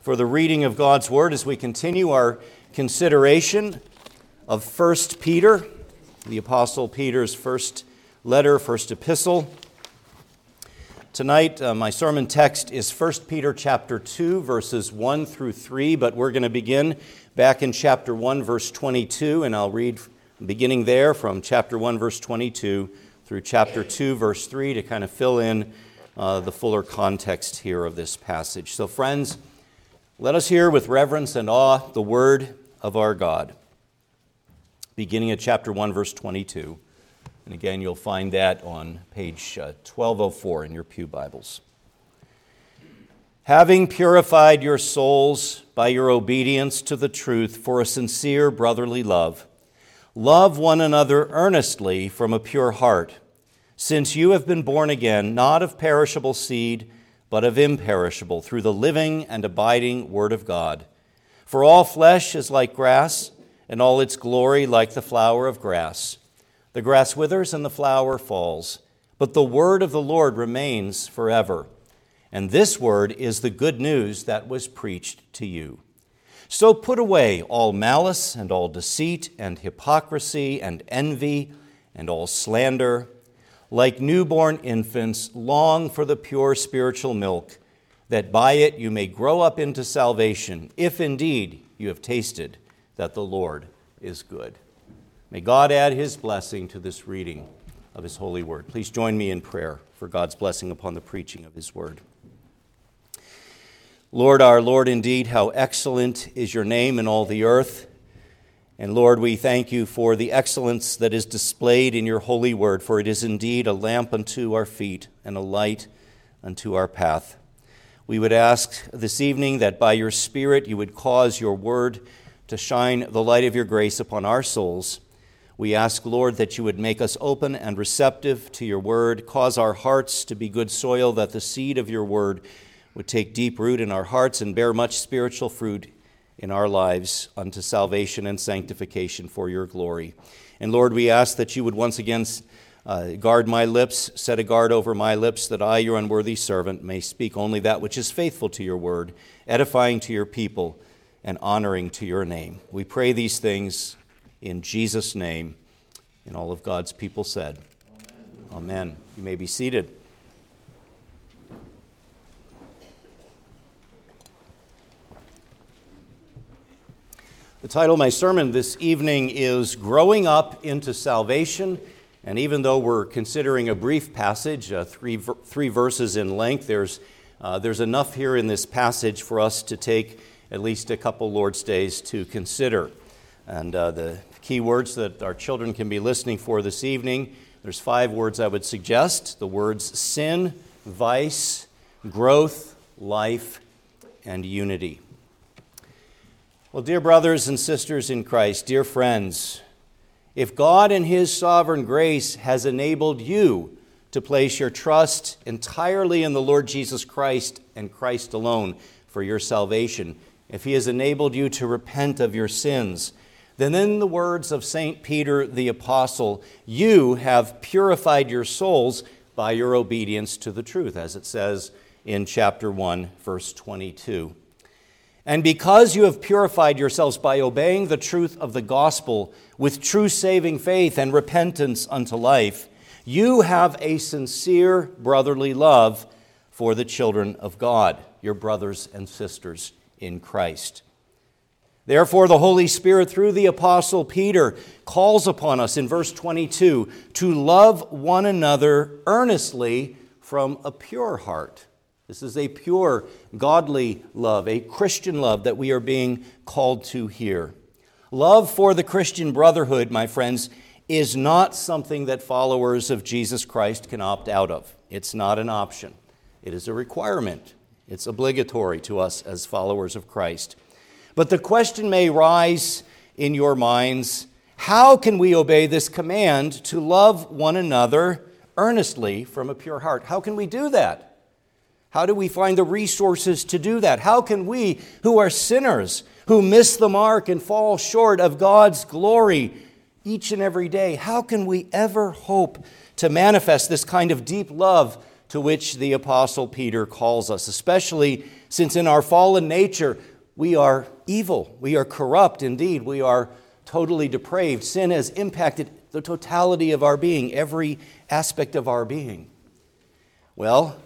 for the reading of God's Word as we continue our consideration of 1 Peter, the Apostle Peter's first letter, first epistle. Tonight, uh, my sermon text is 1 Peter chapter 2, verses 1 through 3, but we're going to begin back in chapter 1, verse 22, and I'll read beginning there from chapter 1, verse 22 through chapter 2, verse 3 to kind of fill in uh, the fuller context here of this passage. So, friends, let us hear with reverence and awe the word of our God. Beginning at chapter 1, verse 22. And again, you'll find that on page uh, 1204 in your Pew Bibles. Having purified your souls by your obedience to the truth for a sincere brotherly love, love one another earnestly from a pure heart, since you have been born again, not of perishable seed but of imperishable, through the living and abiding Word of God. For all flesh is like grass, and all its glory like the flower of grass. The grass withers and the flower falls, but the word of the Lord remains forever. And this word is the good news that was preached to you. So put away all malice and all deceit and hypocrisy and envy and all slander like newborn infants, long for the pure spiritual milk, that by it you may grow up into salvation, if indeed you have tasted that the Lord is good. May God add his blessing to this reading of his holy word. Please join me in prayer for God's blessing upon the preaching of his word. Lord, our Lord, indeed, how excellent is your name in all the earth. And Lord, we thank you for the excellence that is displayed in your holy word, for it is indeed a lamp unto our feet and a light unto our path. We would ask this evening that by your Spirit you would cause your word to shine the light of your grace upon our souls. We ask, Lord, that you would make us open and receptive to your word, cause our hearts to be good soil, that the seed of your word would take deep root in our hearts and bear much spiritual fruit in our lives unto salvation and sanctification for your glory. And Lord, we ask that you would once again uh, guard my lips, set a guard over my lips, that I, your unworthy servant, may speak only that which is faithful to your word, edifying to your people, and honoring to your name. We pray these things in Jesus' name. And all of God's people said, Amen. Amen. You may be seated. The title of my sermon this evening is Growing Up into Salvation. And even though we're considering a brief passage, uh, three, three verses in length, there's, uh, there's enough here in this passage for us to take at least a couple Lord's days to consider. And uh, the key words that our children can be listening for this evening there's five words I would suggest the words sin, vice, growth, life, and unity. Well, dear brothers and sisters in Christ, dear friends, if God in His sovereign grace has enabled you to place your trust entirely in the Lord Jesus Christ and Christ alone for your salvation, if He has enabled you to repent of your sins, then, in the words of St. Peter the Apostle, you have purified your souls by your obedience to the truth, as it says in chapter 1, verse 22. And because you have purified yourselves by obeying the truth of the gospel with true saving faith and repentance unto life, you have a sincere brotherly love for the children of God, your brothers and sisters in Christ. Therefore, the Holy Spirit, through the Apostle Peter, calls upon us in verse 22 to love one another earnestly from a pure heart. This is a pure, godly love, a Christian love that we are being called to here. Love for the Christian brotherhood, my friends, is not something that followers of Jesus Christ can opt out of. It's not an option, it is a requirement. It's obligatory to us as followers of Christ. But the question may rise in your minds how can we obey this command to love one another earnestly from a pure heart? How can we do that? How do we find the resources to do that? How can we, who are sinners, who miss the mark and fall short of God's glory each and every day, how can we ever hope to manifest this kind of deep love to which the Apostle Peter calls us, especially since in our fallen nature we are evil, we are corrupt, indeed, we are totally depraved. Sin has impacted the totality of our being, every aspect of our being. Well,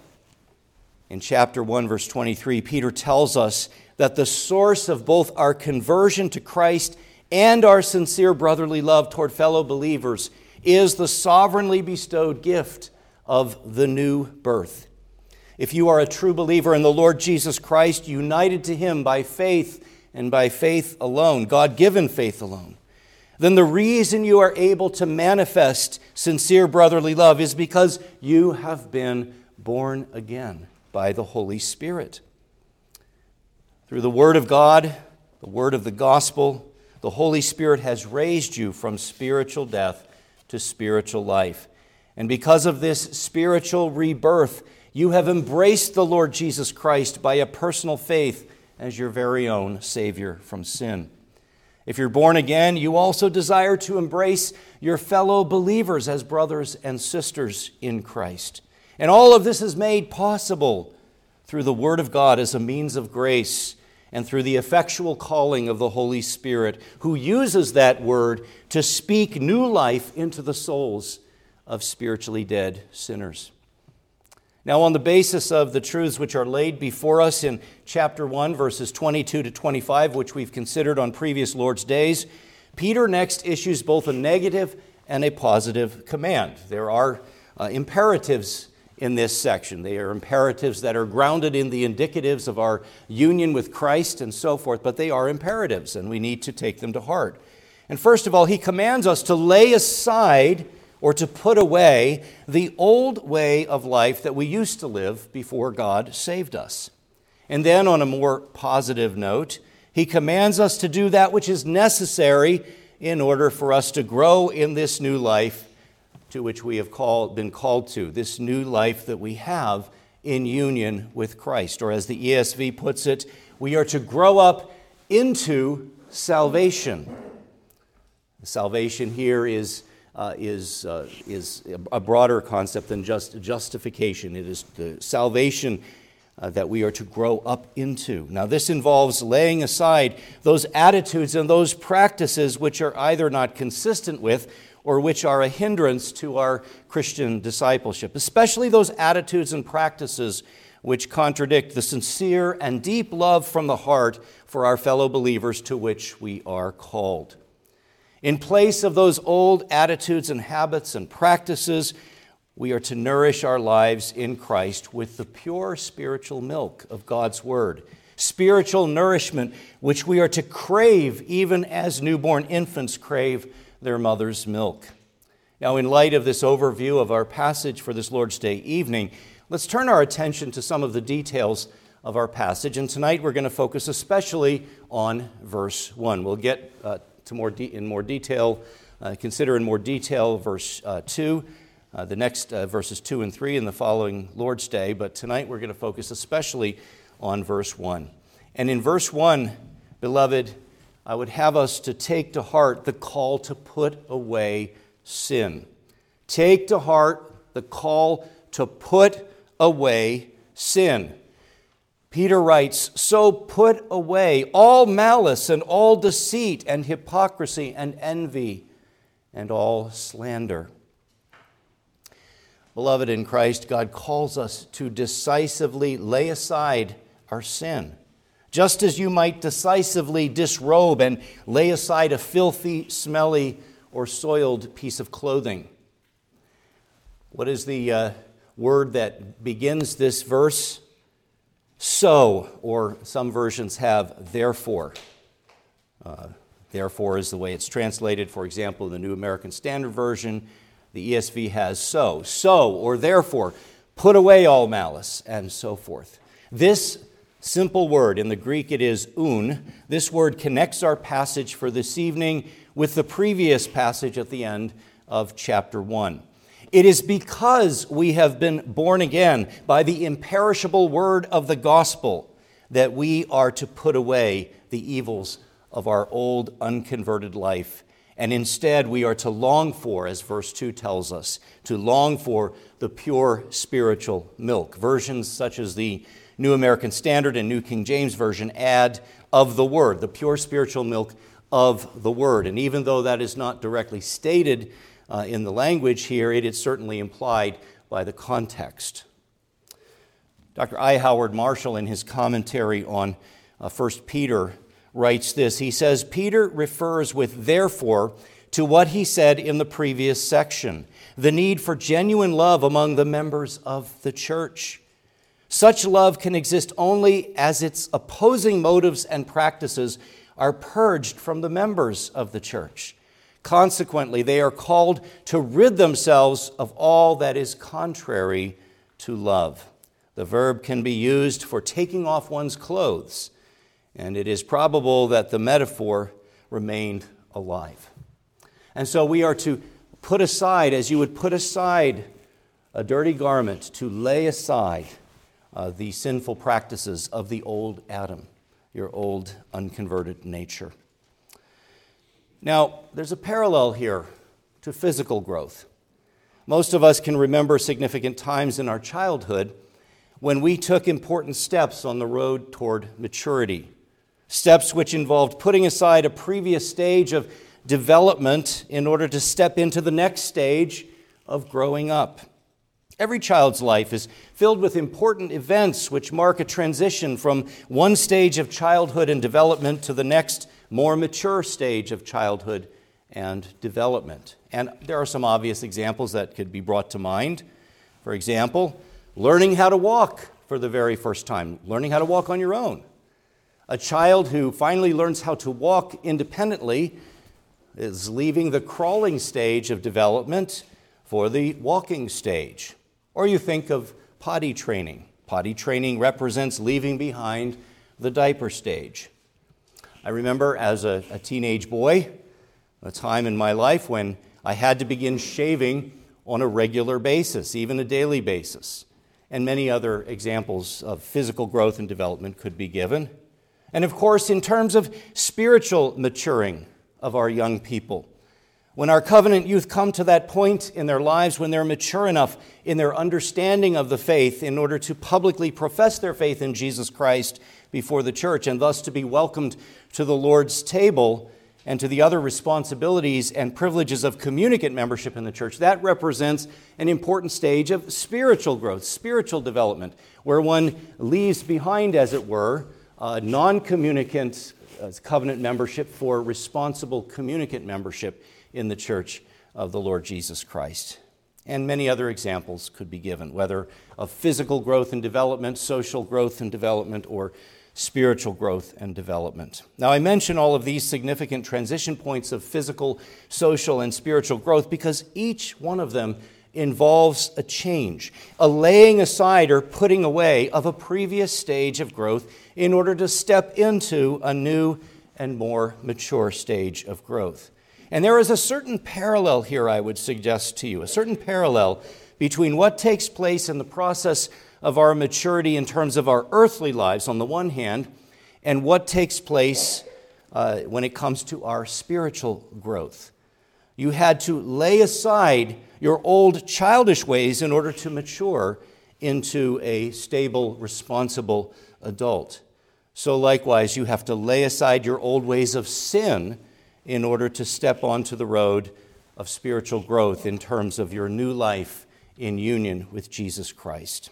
in chapter 1, verse 23, Peter tells us that the source of both our conversion to Christ and our sincere brotherly love toward fellow believers is the sovereignly bestowed gift of the new birth. If you are a true believer in the Lord Jesus Christ, united to Him by faith and by faith alone, God given faith alone, then the reason you are able to manifest sincere brotherly love is because you have been born again by the Holy Spirit. Through the Word of God, the Word of the gospel, the Holy Spirit has raised you from spiritual death to spiritual life. And because of this spiritual rebirth, you have embraced the Lord Jesus Christ by a personal faith as your very own Savior from sin. If you're born again, you also desire to embrace your fellow believers as brothers and sisters in Christ. And all of this is made possible through the Word of God as a means of grace and through the effectual calling of the Holy Spirit, who uses that Word to speak new life into the souls of spiritually dead sinners. Now, on the basis of the truths which are laid before us in chapter 1, verses 22 to 25, which we've considered on previous Lord's days, Peter next issues both a negative and a positive command. There are uh, imperatives in this section. They are imperatives that are grounded in the indicatives of our union with Christ and so forth, but they are imperatives, and we need to take them to heart. And first of all, he commands us to lay aside or to put away the old way of life that we used to live before God saved us. And then, on a more positive note, he commands us to do that which is necessary in order for us to grow in this new life to which we have called, been called to, this new life that we have in union with Christ. Or as the ESV puts it, we are to grow up into salvation. Salvation here is uh, is, uh, is a broader concept than just justification. It is the salvation uh, that we are to grow up into. Now, this involves laying aside those attitudes and those practices which are either not consistent with or which are a hindrance to our Christian discipleship, especially those attitudes and practices which contradict the sincere and deep love from the heart for our fellow believers to which we are called. In place of those old attitudes and habits and practices, we are to nourish our lives in Christ with the pure spiritual milk of God's Word. Spiritual nourishment, which we are to crave even as newborn infants crave their mother's milk. Now, in light of this overview of our passage for this Lord's Day evening, let's turn our attention to some of the details of our passage. And tonight we're going to focus especially on verse 1. We'll get uh, to more de- in more detail, uh, consider in more detail verse uh, 2, uh, the next uh, verses 2 and 3 in the following Lord's Day, but tonight we're going to focus especially on verse 1. And in verse 1, beloved, I would have us to take to heart the call to put away sin. Take to heart the call to put away sin. Peter writes, So put away all malice and all deceit and hypocrisy and envy and all slander. Beloved in Christ, God calls us to decisively lay aside our sin, just as you might decisively disrobe and lay aside a filthy, smelly, or soiled piece of clothing. What is the uh, word that begins this verse? so, or some versions have therefore. Uh, therefore is the way it's translated. For example, in the New American Standard Version, the ESV has so. So, or therefore, put away all malice, and so forth. This simple word, in the Greek it is oun, this word connects our passage for this evening with the previous passage at the end of chapter 1. It is because we have been born again by the imperishable word of the gospel that we are to put away the evils of our old unconverted life And instead, we are to long for, as verse 2 tells us, to long for the pure spiritual milk. Versions such as the New American Standard and New King James Version add of the Word, the pure spiritual milk of the Word. And even though that is not directly stated uh, in the language here, it is certainly implied by the context. Dr. I. Howard Marshall, in his commentary on uh, 1 Peter, writes this. He says, Peter refers with therefore to what he said in the previous section the need for genuine love among the members of the church. Such love can exist only as its opposing motives and practices are purged from the members of the church. Consequently, they are called to rid themselves of all that is contrary to love. The verb can be used for taking off one's clothes, and it is probable that the metaphor remained alive. And so we are to put aside, as you would put aside a dirty garment, to lay aside uh, the sinful practices of the old Adam, your old unconverted nature. Now, there's a parallel here to physical growth. Most of us can remember significant times in our childhood when we took important steps on the road toward maturity. Steps which involved putting aside a previous stage of development in order to step into the next stage of growing up. Every child's life is filled with important events which mark a transition from one stage of childhood and development to the next, more mature stage of childhood and development. And there are some obvious examples that could be brought to mind. For example, learning how to walk for the very first time, learning how to walk on your own. A child who finally learns how to walk independently is leaving the crawling stage of development for the walking stage. Or you think of potty training. Potty training represents leaving behind the diaper stage. I remember as a, a teenage boy, a time in my life when I had to begin shaving on a regular basis, even a daily basis and many other examples of physical growth and development could be given. And of course, in terms of spiritual maturing of our young people, when our covenant youth come to that point in their lives when they're mature enough in their understanding of the faith in order to publicly profess their faith in Jesus Christ before the church and thus to be welcomed to the Lord's table, and to the other responsibilities and privileges of communicant membership in the church, that represents an important stage of spiritual growth, spiritual development, where one leaves behind, as it were, non communicant uh, covenant membership for responsible communicant membership in the church of the Lord Jesus Christ. And many other examples could be given, whether of physical growth and development, social growth and development, or spiritual growth and development. Now, I mention all of these significant transition points of physical, social, and spiritual growth because each one of them involves a change, a laying aside or putting away of a previous stage of growth in order to step into a new and more mature stage of growth. And there is a certain parallel here, I would suggest to you, a certain parallel between what takes place in the process of our maturity in terms of our earthly lives on the one hand, and what takes place uh, when it comes to our spiritual growth. You had to lay aside your old childish ways in order to mature into a stable, responsible adult. So, likewise, you have to lay aside your old ways of sin in order to step onto the road of spiritual growth in terms of your new life in union with Jesus Christ.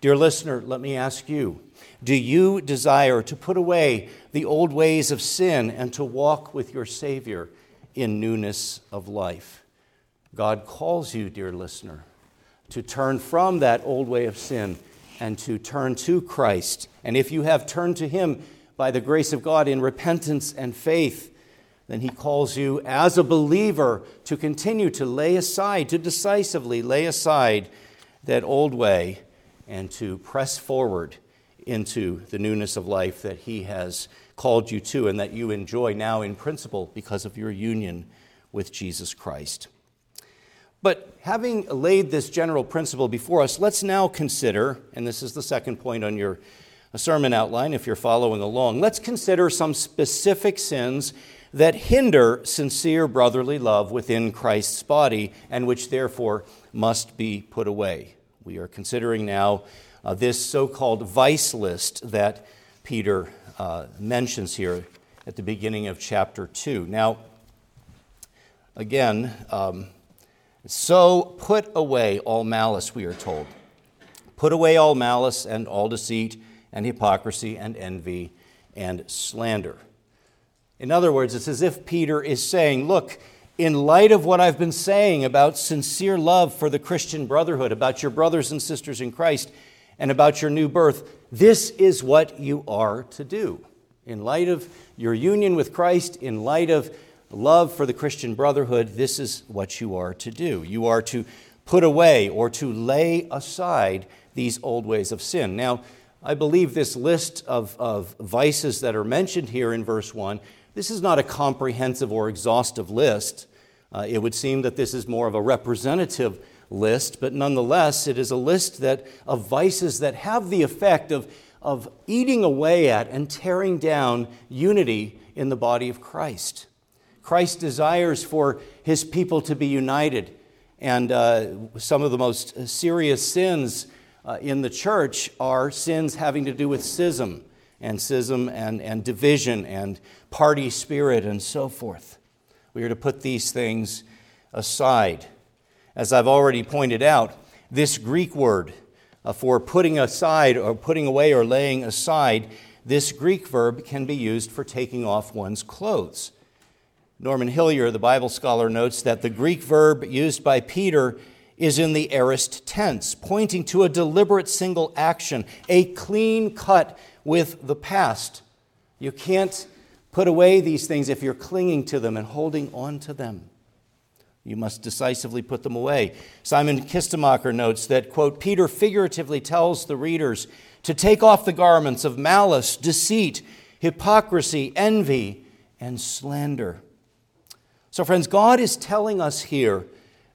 Dear listener, let me ask you do you desire to put away the old ways of sin and to walk with your Savior in newness of life? God calls you, dear listener, to turn from that old way of sin and to turn to Christ. And if you have turned to Him by the grace of God in repentance and faith, then He calls you as a believer to continue to lay aside, to decisively lay aside that old way and to press forward into the newness of life that He has called you to and that you enjoy now in principle because of your union with Jesus Christ. But having laid this general principle before us, let's now consider, and this is the second point on your sermon outline if you're following along, let's consider some specific sins that hinder sincere brotherly love within Christ's body and which therefore must be put away. We are considering now uh, this so called vice list that Peter uh, mentions here at the beginning of chapter 2. Now, again, um, so put away all malice, we are told. Put away all malice and all deceit and hypocrisy and envy and slander. In other words, it's as if Peter is saying, Look, in light of what I've been saying about sincere love for the Christian brotherhood, about your brothers and sisters in Christ, and about your new birth, this is what you are to do. In light of your union with Christ, in light of love for the Christian brotherhood, this is what you are to do. You are to put away or to lay aside these old ways of sin. Now, I believe this list of, of vices that are mentioned here in verse 1 this is not a comprehensive or exhaustive list. Uh, it would seem that this is more of a representative list, but nonetheless, it is a list that, of vices that have the effect of, of eating away at and tearing down unity in the body of Christ. Christ desires for his people to be united, and uh, some of the most serious sins uh, in the church are sins having to do with schism and schism and, and division and party spirit and so forth. We are to put these things aside. As I've already pointed out, this Greek word uh, for putting aside or putting away or laying aside, this Greek verb can be used for taking off one's clothes. Norman Hillyer, the Bible scholar, notes that the Greek verb used by Peter is in the aorist tense, pointing to a deliberate single action, a clean cut with the past. You can't put away these things if you're clinging to them and holding on to them. You must decisively put them away. Simon Kistemaker notes that, quote, Peter figuratively tells the readers to take off the garments of malice, deceit, hypocrisy, envy, and slander. So, friends, God is telling us here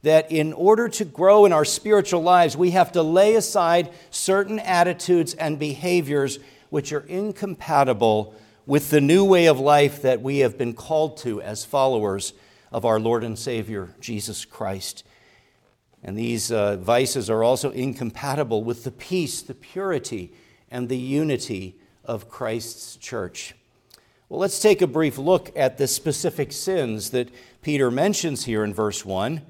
that in order to grow in our spiritual lives, we have to lay aside certain attitudes and behaviors which are incompatible with the new way of life that we have been called to as followers of our Lord and Savior, Jesus Christ. And these uh, vices are also incompatible with the peace, the purity, and the unity of Christ's church. Well, let's take a brief look at the specific sins that Peter mentions here in verse 1,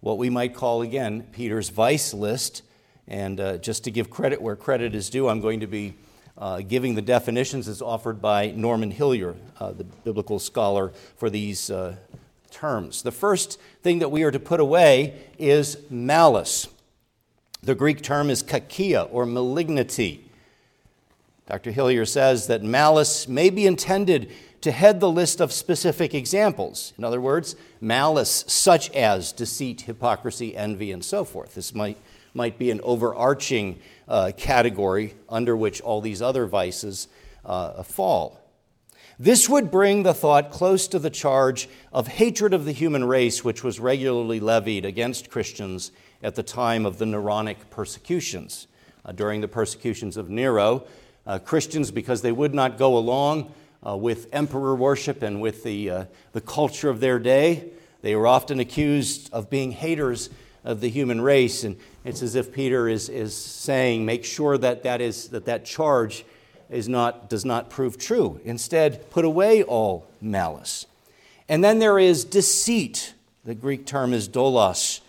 what we might call again Peter's vice list. And uh, just to give credit where credit is due, I'm going to be uh, giving the definitions as offered by Norman Hillyer, uh, the biblical scholar for these uh, terms. The first thing that we are to put away is malice. The Greek term is kakia or malignity. Dr. Hillyer says that malice may be intended to head the list of specific examples. In other words, malice such as deceit, hypocrisy, envy, and so forth. This might, might be an overarching uh, category under which all these other vices uh, fall. This would bring the thought close to the charge of hatred of the human race, which was regularly levied against Christians at the time of the Neronic persecutions. Uh, during the persecutions of Nero, uh, Christians, because they would not go along uh, with emperor worship and with the, uh, the culture of their day, they were often accused of being haters of the human race. And it's as if Peter is, is saying, make sure that that, is, that, that charge is not, does not prove true. Instead, put away all malice. And then there is deceit. The Greek term is dolos.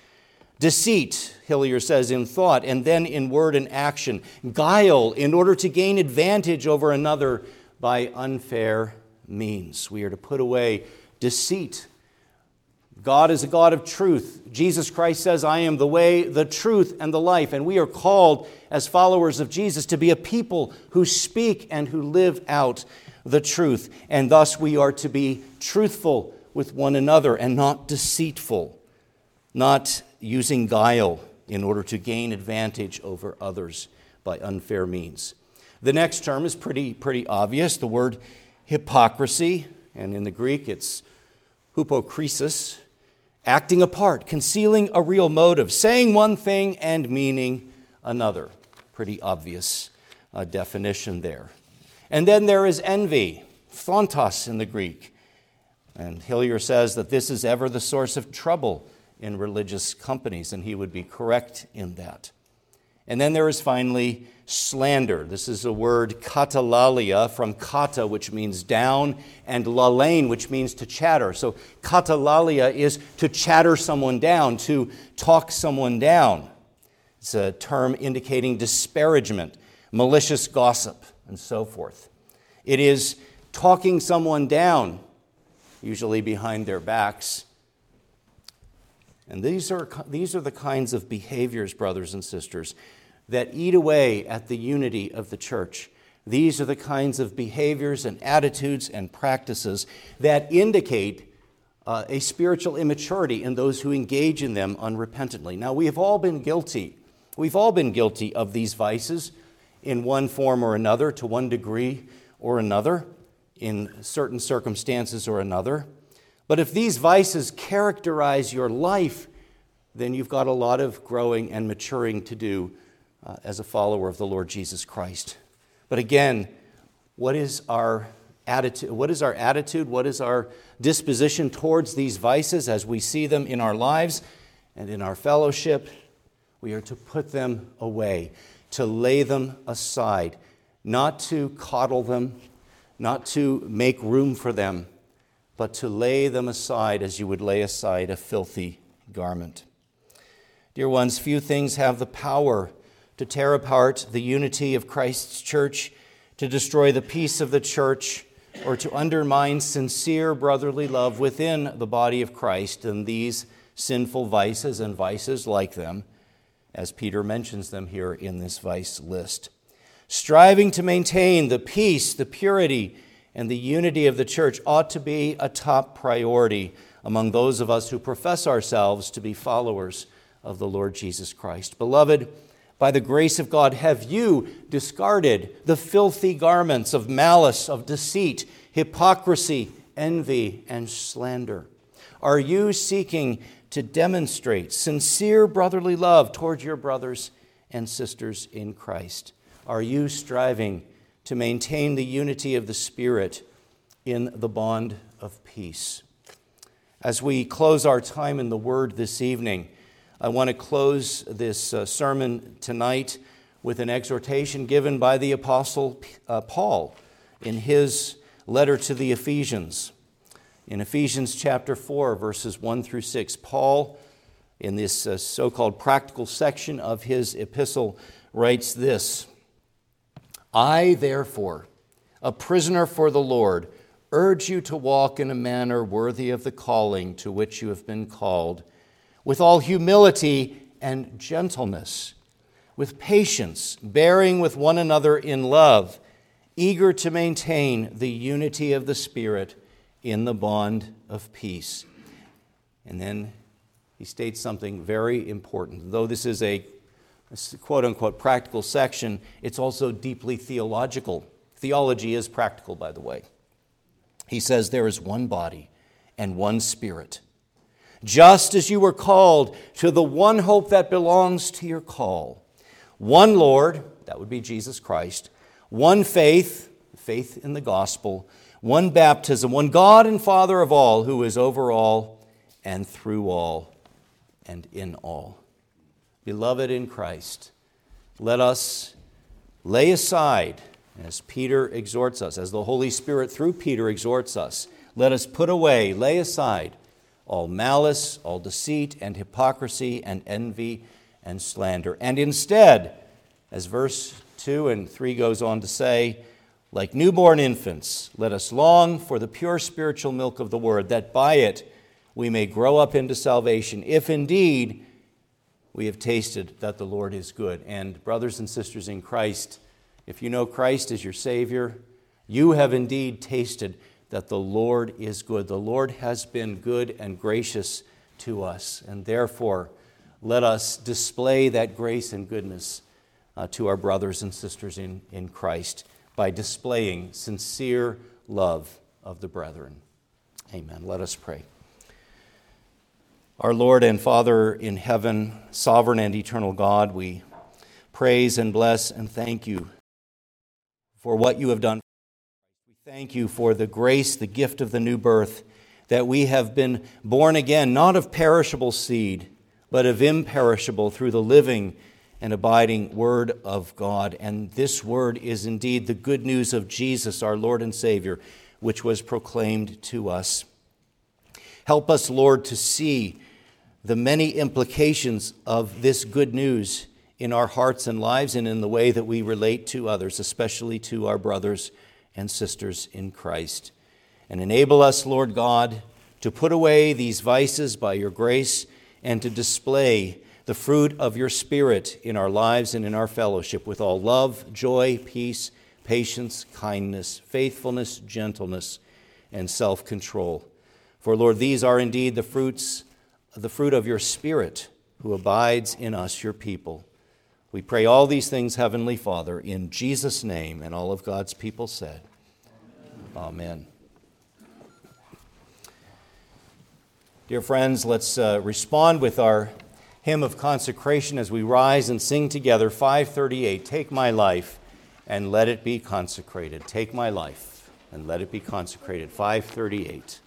Deceit, Hillyer says, in thought and then in word and action. Guile in order to gain advantage over another by unfair means. We are to put away deceit God is a God of truth. Jesus Christ says, I am the way, the truth, and the life. And we are called, as followers of Jesus, to be a people who speak and who live out the truth. And thus we are to be truthful with one another and not deceitful, not using guile in order to gain advantage over others by unfair means. The next term is pretty, pretty obvious the word hypocrisy, and in the Greek it's hypokrisis acting apart, concealing a real motive, saying one thing and meaning another. Pretty obvious uh, definition there. And then there is envy, phthonos in the Greek. And Hillyer says that this is ever the source of trouble in religious companies, and he would be correct in that. And then there is finally slander. This is a word katalalia from kata, which means down, and lalein, which means to chatter. So katalalia is to chatter someone down, to talk someone down. It's a term indicating disparagement, malicious gossip, and so forth. It is talking someone down, usually behind their backs. And these are, these are the kinds of behaviors, brothers and sisters, that eat away at the unity of the church. These are the kinds of behaviors and attitudes and practices that indicate uh, a spiritual immaturity in those who engage in them unrepentantly. Now, we have all been guilty. We've all been guilty of these vices in one form or another, to one degree or another, in certain circumstances or another. But if these vices characterize your life, then you've got a lot of growing and maturing to do uh, as a follower of the Lord Jesus Christ. But again, what is our attitude? What is our attitude? What is our disposition towards these vices as we see them in our lives and in our fellowship? We are to put them away, to lay them aside, not to coddle them, not to make room for them, but to lay them aside as you would lay aside a filthy garment. Dear ones, few things have the power to tear apart the unity of Christ's church, to destroy the peace of the church, or to undermine sincere brotherly love within the body of Christ and these sinful vices and vices like them, as Peter mentions them here in this vice list. Striving to maintain the peace, the purity, and the unity of the church ought to be a top priority among those of us who profess ourselves to be followers of the Lord Jesus Christ. Beloved, by the grace of God, have you discarded the filthy garments of malice, of deceit, hypocrisy, envy, and slander? Are you seeking to demonstrate sincere brotherly love toward your brothers and sisters in Christ? Are you striving to maintain the unity of the Spirit in the bond of peace? As we close our time in the Word this evening, I want to close this uh, sermon tonight with an exhortation given by the Apostle uh, Paul in his letter to the Ephesians. In Ephesians chapter 4, verses 1 through 6, Paul, in this uh, so called practical section of his epistle, writes this I, therefore, a prisoner for the Lord, urge you to walk in a manner worthy of the calling to which you have been called with all humility and gentleness, with patience, bearing with one another in love, eager to maintain the unity of the Spirit in the bond of peace. And then he states something very important. Though this is a quote unquote practical section, it's also deeply theological. Theology is practical, by the way. He says there is one body and one spirit just as you were called to the one hope that belongs to your call. One Lord, that would be Jesus Christ, one faith, faith in the gospel, one baptism, one God and Father of all, who is over all and through all and in all. Beloved in Christ, let us lay aside, as Peter exhorts us, as the Holy Spirit through Peter exhorts us, let us put away, lay aside all malice, all deceit, and hypocrisy, and envy, and slander. And instead, as verse 2 and 3 goes on to say, like newborn infants, let us long for the pure spiritual milk of the Word, that by it we may grow up into salvation, if indeed we have tasted that the Lord is good. And, brothers and sisters in Christ, if you know Christ as your Savior, you have indeed tasted that the Lord is good. The Lord has been good and gracious to us, and therefore let us display that grace and goodness uh, to our brothers and sisters in, in Christ by displaying sincere love of the brethren. Amen. Let us pray. Our Lord and Father in heaven, sovereign and eternal God, we praise and bless and thank you for what you have done. We thank you for the grace, the gift of the new birth that we have been born again, not of perishable seed, but of imperishable through the living and abiding Word of God. And this Word is indeed the good news of Jesus, our Lord and Savior, which was proclaimed to us. Help us, Lord, to see the many implications of this good news in our hearts and lives and in the way that we relate to others, especially to our brothers and sisters in Christ. And enable us, Lord God, to put away these vices by your grace and to display the fruit of your Spirit in our lives and in our fellowship with all love, joy, peace, patience, kindness, faithfulness, gentleness, and self control. For, Lord, these are indeed the fruits, the fruit of your Spirit who abides in us, your people. We pray all these things, Heavenly Father, in Jesus' name, and all of God's people said, Amen. Dear friends, let's uh, respond with our hymn of consecration as we rise and sing together 538 Take my life and let it be consecrated. Take my life and let it be consecrated. 538.